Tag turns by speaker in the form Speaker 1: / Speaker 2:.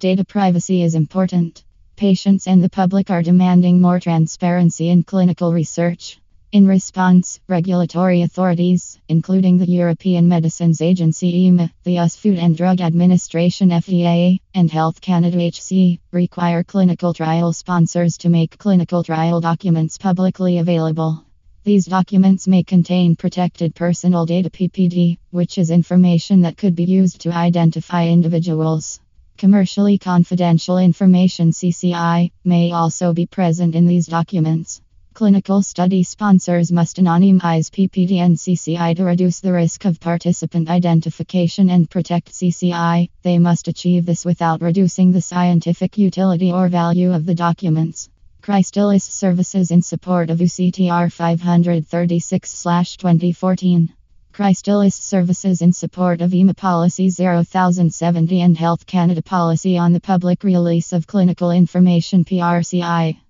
Speaker 1: Data privacy is important. Patients and the public are demanding more transparency in clinical research. In response, regulatory authorities, including the European Medicines Agency EMA, the US Food and Drug Administration FDA, and Health Canada HC, require clinical trial sponsors to make clinical trial documents publicly available. These documents may contain protected personal data PPD, which is information that could be used to identify individuals. Commercially confidential information CCI may also be present in these documents. Clinical study sponsors must anonymize PPD and CCI to reduce the risk of participant identification and protect CCI. They must achieve this without reducing the scientific utility or value of the documents. Krystelis Services in support of EU CTR 536 2014. Krystelis Services in support of EMA Policy 0070 and Health Canada Policy on the Public Release of Clinical Information PRCI.